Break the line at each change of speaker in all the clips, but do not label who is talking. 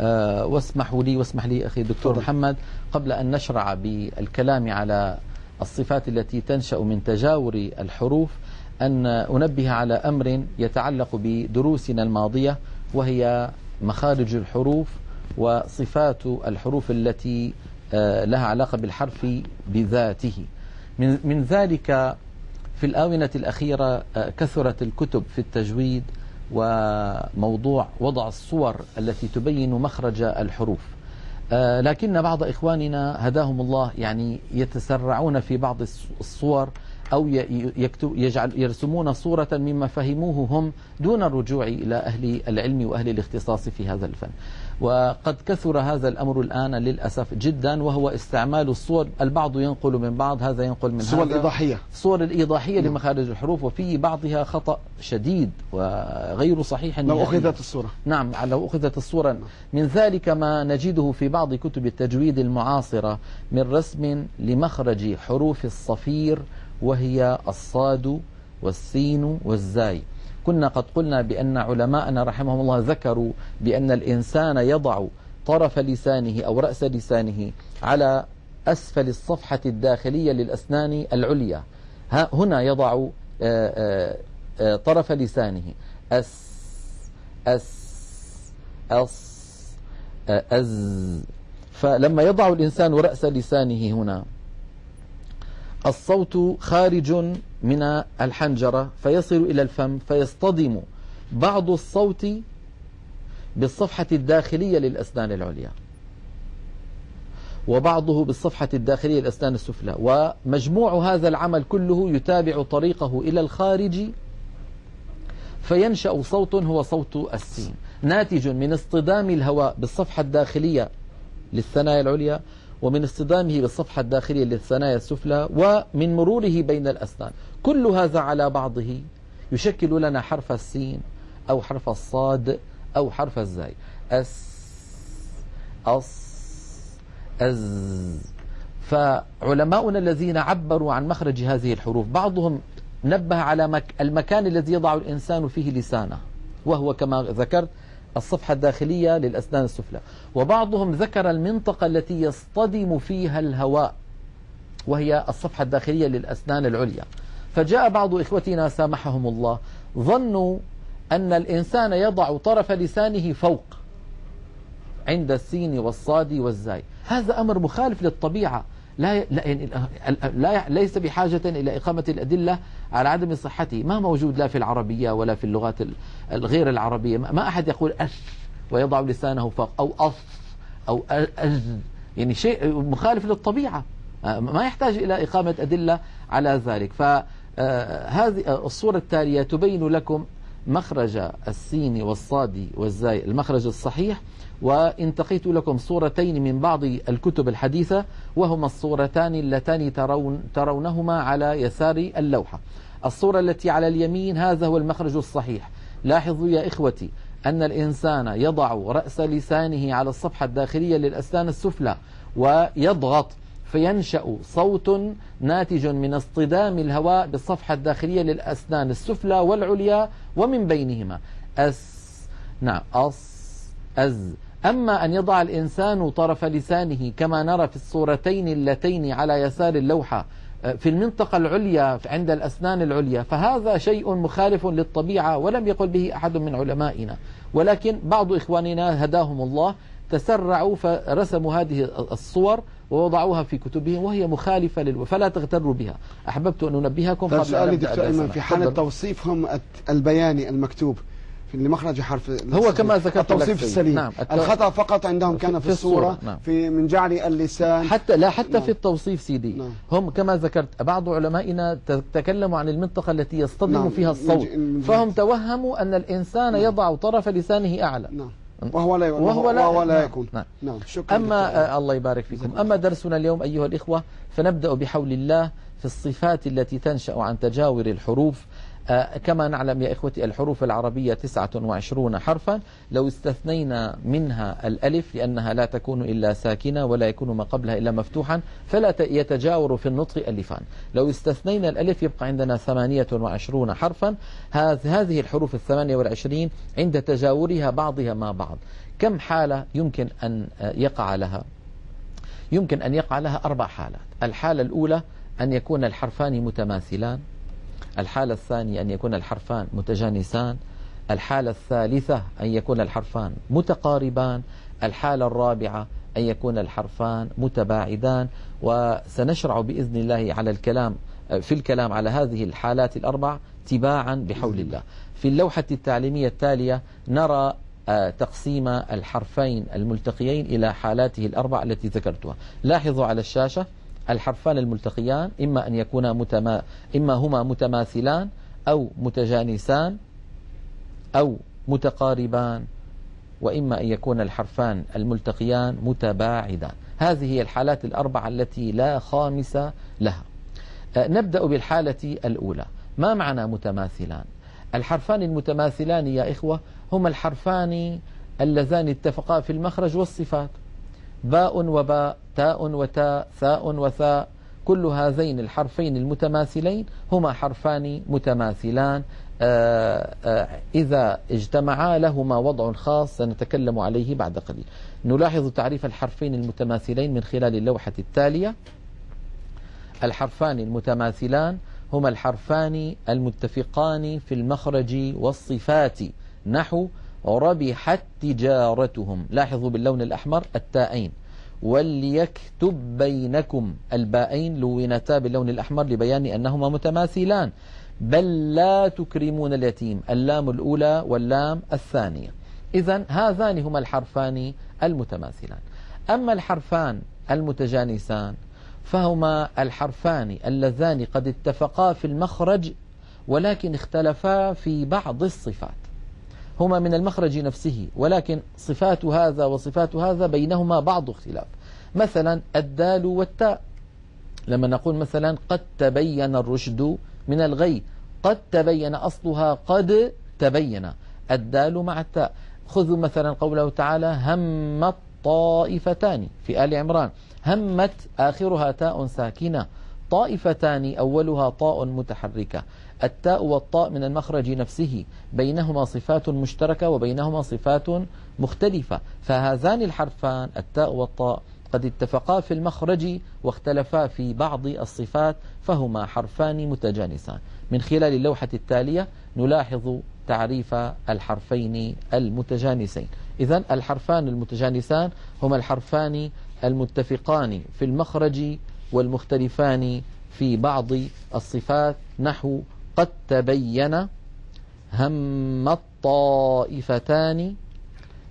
آه، واسمحوا لي واسمح لي أخي دكتور طبعا. محمد قبل أن نشرع بالكلام على الصفات التي تنشأ من تجاور الحروف أن أنبه على أمر يتعلق بدروسنا الماضية وهي مخارج الحروف وصفات الحروف التي آه، لها علاقة بالحرف بذاته من, من ذلك في الآونة الأخيرة آه، كثرت الكتب في التجويد وموضوع وضع الصور التي تبين مخرج الحروف. آه، لكن بعض إخواننا هداهم الله يعني يتسرعون في بعض الصور أو يجعل يرسمون صورة مما فهموه هم دون الرجوع إلى أهل العلم وأهل الاختصاص في هذا الفن. وقد كثر هذا الأمر الآن للأسف جدا وهو استعمال الصور. البعض ينقل من بعض هذا ينقل من
الصور الإيضاحية
الصور الإيضاحية نعم. لمخارج الحروف وفي بعضها خطأ شديد وغير صحيح
لو أخذت الصورة.
نعم لو أخذت الصورة. نعم. من ذلك ما نجده في بعض كتب التجويد المعاصرة من رسم لمخرج حروف الصفير وهي الصاد والسين والزاي. كنا قد قلنا بأن علماءنا رحمهم الله ذكروا بأن الإنسان يضع طرف لسانه أو رأس لسانه على أسفل الصفحة الداخلية للأسنان العليا. هنا يضع آه، آه، آه، طرف لسانه. أس أس أص أز. فلما يضع الإنسان رأس لسانه هنا الصوت خارج من الحنجرة فيصل إلى الفم فيصطدم بعض الصوت بالصفحة الداخلية للأسنان العليا. وبعضه بالصفحة الداخلية للأسنان السفلى. ومجموع هذا العمل كله يتابع طريقه إلى الخارج فينشأ صوت هو صوت السين. ناتج من اصطدام الهواء بالصفحة الداخلية للثنايا العليا ومن اصطدامه بالصفحة الداخلية للثنايا السفلى ومن مروره بين الأسنان. كل هذا على بعضه يشكل لنا حرف السين أو حرف الصاد أو حرف الزاي. أس أص أز. فعلماؤنا الذين عبروا عن مخرج هذه الحروف بعضهم نبه على مك المكان الذي يضع الإنسان فيه لسانه وهو كما ذكرت الصفحة الداخلية للأسنان السفلى. وبعضهم ذكر المنطقة التي يصطدم فيها الهواء وهي الصفحة الداخلية للأسنان العليا. فجاء بعض إخوتنا سامحهم الله. ظنوا أن الإنسان يضع طرف لسانه فوق عند السين والصاد والزاي. هذا أمر مخالف للطبيعة. لا لا, يعني ليس بحاجة إلى إقامة الأدلة على عدم صحته. ما موجود لا في العربية ولا في اللغات الغير العربية. ما أحد يقول أش ويضع لسانه فوق أو أص أو أز. يعني شيء مخالف للطبيعة. ما يحتاج إلى إقامة أدلة على ذلك. فهذه الصورة التالية تبين لكم مخرج السين والصاد والزاي المخرج الصحيح وانتقيت لكم صورتين من بعض الكتب الحديثة وهما الصورتان اللتان ترون ترونهما على يسار اللوحة. الصورة التي على اليمين هذا هو المخرج الصحيح. لاحظوا يا إخوتي أن الإنسان يضع رأس لسانه على الصفحة الداخلية للأسنان السفلى ويضغط فينشأ صوت ناتج من اصطدام الهواء بالصفحة الداخلية للأسنان السفلى والعليا ومن بينهما. أس نعم أص أز أما أن يضع الإنسان طرف لسانه كما نرى في الصورتين اللتين على يسار اللوحة آه، في المنطقة العليا عند الأسنان العليا فهذا شيء مخالف للطبيعة ولم يقل به أحد من علمائنا. ولكن بعض إخواننا هداهم الله تسرعوا فرسموا هذه الصور ووضعوها في كتبهم وهي مخالفة لل... فلا تغتروا بها. أحببت أن أنبهكم
قبل سؤالي دكتور أيمن في حالة توصيفهم البياني المكتوب في لمخرج حرف
هو كما ذكرت
التوصيف السليم نعم. الخطأ فقط عندهم كان في, في الصورة, الصورة. نعم. في من جعل اللسان
حتى لا حتى نعم. في التوصيف سيدي نعم. هم كما ذكرت بعض علمائنا تكلموا عن المنطقة التي يصطدم نعم. فيها الصوت فهم توهموا أن الإنسان نعم. يضع طرف لسانه أعلى
نعم. وهو لا
وهو لا,
وهو لا نعم. يكون
نعم. نعم. شكرا أما آه الله يبارك فيكم أما درسنا اليوم أيها الإخوة فنبدأ بحول الله في الصفات التي تنشأ عن تجاور الحروف كما نعلم يا إخوتي الحروف العربية 29 حرفا. لو استثنينا منها الألف لأنها لا تكون إلا ساكنة ولا يكون ما قبلها إلا مفتوحا فلا يتجاور في النطق ألفان لو استثنينا الألف يبقى عندنا 28 حرفا. هذه الحروف الثمانية والعشرين عند تجاورها بعضها مع بعض. كم حالة يمكن أن يقع لها؟ يمكن أن يقع لها أربع حالات. الحالة الأولى أن يكون الحرفان متماثلان. الحالة الثانية أن يكون الحرفان متجانسان الحالة الثالثة أن يكون الحرفان متقاربان الحالة الرابعة أن يكون الحرفان متباعدان. وسنشرع بإذن الله على الكلام في الكلام على هذه الحالات الأربع تباعا بحول الله. في اللوحة التعليمية التالية نرى آه، تقسيم الحرفين الملتقيين إلى حالاته الأربع التي ذكرتها. لاحظوا على الشاشة الحرفان الملتقيان إما أن يكونا متما إما هما متماثلان أو متجانسان أو متقاربان وإما أن يكون الحرفان الملتقيان متباعدان. هذه هي الحالات الأربعة التي لا خامس لها. آه، نبدأ بالحالة الأولى. ما معنى متماثلان؟ الحرفان المتماثلان يا إخوة هما الحرفان اللذان اتفقا في المخرج والصفات. باء وباء. تاء وتاء ثاء وثاء. كل هذين الحرفين المتماثلين هما حرفان متماثلان. آه، آه، إذا اجتمعا لهما وضع خاص سنتكلم عليه بعد قليل. نلاحظ تعريف الحرفين المتماثلين من خلال اللوحة التالية. الحرفان المتماثلان هما الحرفان المتفقان في المخرج والصفات. نحو ربحت تجارتهم. لاحظوا باللون الأحمر التاءين. وليكتب بينكم. الباءين لونتا باللون الأحمر لبيان أنهما متماثلان. بل لا تكرمون اليتيم. اللام الأولى واللام الثانية. إذا هذان هما الحرفان المتماثلان. أما الحرفان المتجانسان فهما الحرفان اللذان قد اتفقا في المخرج ولكن اختلفا في بعض الصفات. هما من المخرج نفسه ولكن صفات هذا وصفات هذا بينهما بعض اختلاف. مثلا الدال والتاء. لما نقول مثلا قد تبين الرشد من الغي قد تبين أصلها قد تبين. الدال مع التاء. خذوا مثلا قوله تعالى همت طائفتان في آل عمران. همت آخرها تاء ساكنة. طائفتان أولها طاء متحركة. التاء والطاء من المخرج نفسه بينهما صفات مشتركة وبينهما صفات مختلفة. فهذان الحرفان التاء والطاء قد اتفقا في المخرج واختلفا في بعض الصفات فهما حرفان متجانسان. من خلال اللوحة التالية نلاحظ تعريف الحرفين المتجانسين. إذا الحرفان المتجانسان هما الحرفان المتفقان في المخرج والمختلفان في بعض الصفات نحو قد تبين هم الطائفتان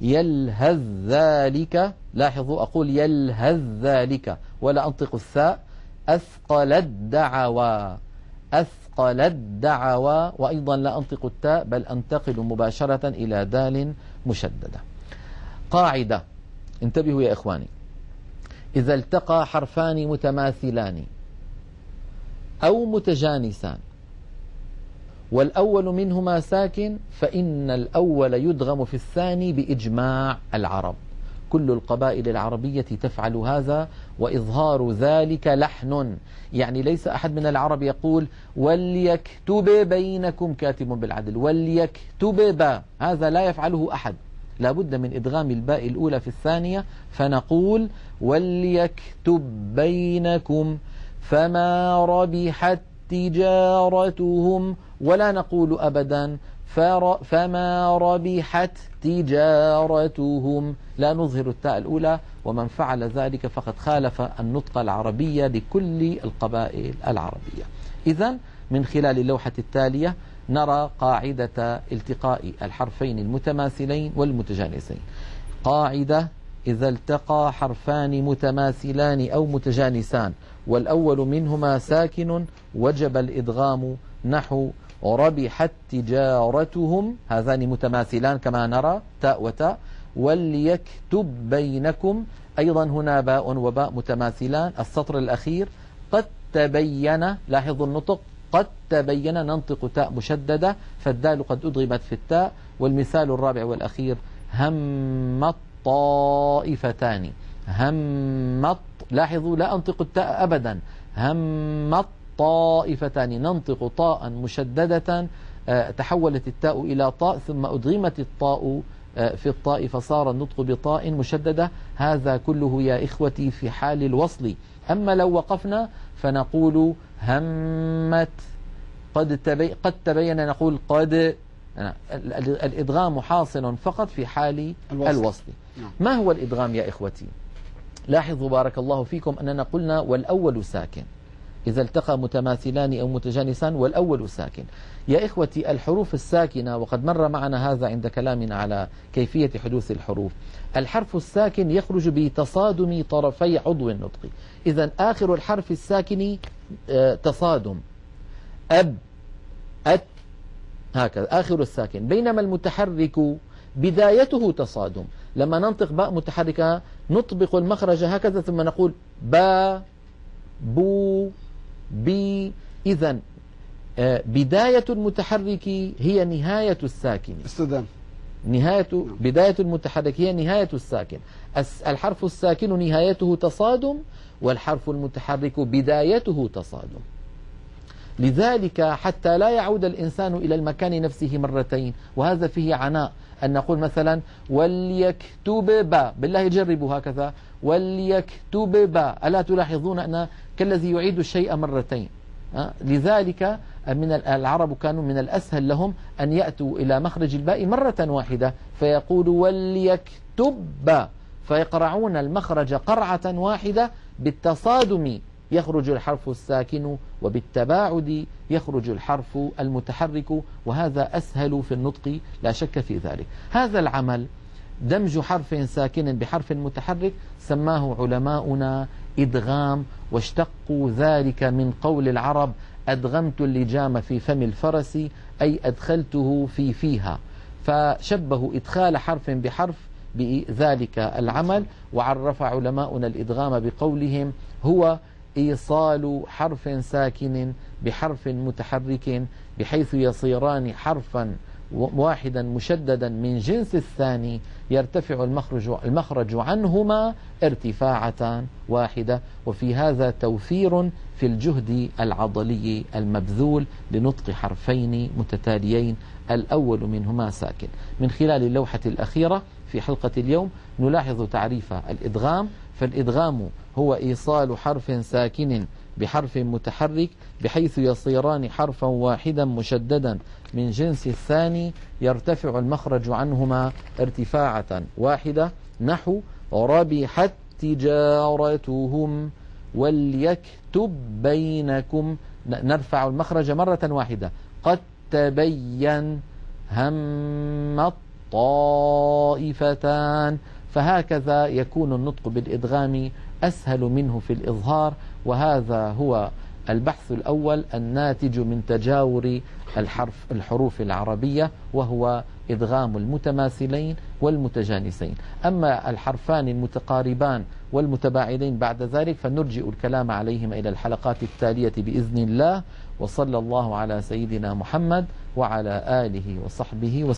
يلهذ ذلك. لاحظوا أقول يلهذ ذلك. ولا أنطق الثاء. أثقل الدعوى. أثقل الدعوى. وأيضا لا أنطق التاء بل أنتقل مباشرة إلى دال مشددة. قاعدة. انتبهوا يا إخواني. إذا التقى حرفان متماثلان أو متجانسان والأول منهما ساكن فإن الأول يدغم في الثاني بإجماع العرب. كل القبائل العربية تفعل هذا وإظهار ذلك لحن. يعني ليس أحد من العرب يقول وليكتب بينكم كاتب بالعدل وليكتب هذا لا يفعله أحد. لا بد من إدغام الباء الأولى في الثانية فنقول وليكتب بينكم فما ربحت تجارتهم ولا نقول أبدا فما ربحت تجارتهم. لا نظهر التاء الأولى ومن فعل ذلك فقد خالف النطق العربية لكل القبائل العربية. إذا من خلال اللوحة التالية نرى قاعدة التقاء الحرفين المتماثلين والمتجانسين. قاعدة إذا التقى حرفان متماثلان أو متجانسان والأول منهما ساكن وجب الإدغام نحو ربحت تجارتهم هذان متماثلان كما نرى تاء وتاء وليكتب بينكم. أيضا هنا باء وباء متماثلان. السطر الأخير قد تبين لاحظوا النطق قد تبين ننطق تاء مشددة فالدال قد أضغمت في التاء والمثال الرابع والأخير هم الطائفتان. هم لاحظوا لا أنطق التاء أبدا. هم الطائفتان ننطق طاء مشددة آه، تحولت التاء إلى طاء ثم أدغمت الطاء آه، في الطاء فصار النطق بطاء مشددة. هذا كله يا إخوتي في حال الوصل. أما لو وقفنا فنقول همت. قد تبين, قد تبين نقول قد الإدغام حاصل فقط في حال الوصل, الوصل. نعم. ما هو الإدغام يا إخوتي؟ لاحظوا بارك الله فيكم أننا قلنا والأول ساكن. إذا التقى متماثلان أو متجانسان والأول ساكن. يا إخوتي الحروف الساكنة وقد مر معنا هذا عند كلامنا على كيفية حدوث الحروف. الحرف الساكن يخرج بتصادم طرفي عضو النطق. إذا آخر الحرف الساكن آه، تصادم. أب أت هكذا. آخر الساكن. بينما المتحرك بدايته تصادم. لما ننطق باء متحركة نطبق المخرج هكذا ثم نقول با بو إذا آه، بداية المتحرك هي نهاية الساكن.
استدام.
نهاية نعم. بداية المتحرك هي نهاية الساكن. الحرف الساكن نهايته تصادم والحرف المتحرك بدايته تصادم. لذلك حتى لا يعود الإنسان إلى المكان نفسه مرتين وهذا فيه عناء. أن نقول مثلا وليكتب با بالله جربوا هكذا وليكتب با ألا تلاحظون أن كالذي يعيد الشيء مرتين. لذلك من العرب كانوا من الأسهل لهم أن يأتوا إلى مخرج الباء مرة واحدة فيقول وليكتب. فيقرعون المخرج قرعة واحدة بالتصادم. يخرج الحرف الساكن وبالتباعد يخرج الحرف المتحرك وهذا أسهل في النطق لا شك في ذلك. هذا العمل دمج حرف ساكن بحرف متحرك سماه علماؤنا إدغام واشتقوا ذلك من قول العرب أدغمت اللجام في فم الفرس أي أدخلته في فيها. فشبهوا إدخال حرف بحرف بذلك العمل وعرف علماؤنا الإدغام بقولهم هو إيصال حرف ساكن بحرف متحرك بحيث يصيران حرفا واحدا مشددا من جنس الثاني يرتفع المخرج, المخرج عنهما ارتفاعة واحدة. وفي هذا توفير في الجهد العضلي المبذول لنطق حرفين متتاليين الأول منهما ساكن. من خلال اللوحة الأخيرة في حلقة اليوم نلاحظ تعريف الإدغام. فالإدغام هو إيصال حرف ساكن بحرف متحرك بحيث يصيران حرفا واحدا مشددا. من جنس الثاني يرتفع المخرج عنهما ارتفاعة واحدة. نحو ربحت تجارتهم وليكتب بينكم. نرفع المخرج مرة واحدة. قد تبين هم الطائفتان. فهكذا يكون النطق بالإدغام أسهل منه في الإظهار وهذا هو البحث الأول الناتج من تجاور الحرف الحروف العربية وهو إدغام المتماثلين والمتجانسين. أما الحرفان المتقاربان والمتباعدين بعد ذلك فنرجئ الكلام عليهما إلى الحلقات التالية بإذن الله. وصلى الله على سيدنا محمد وعلى آله وصحبه وسلم.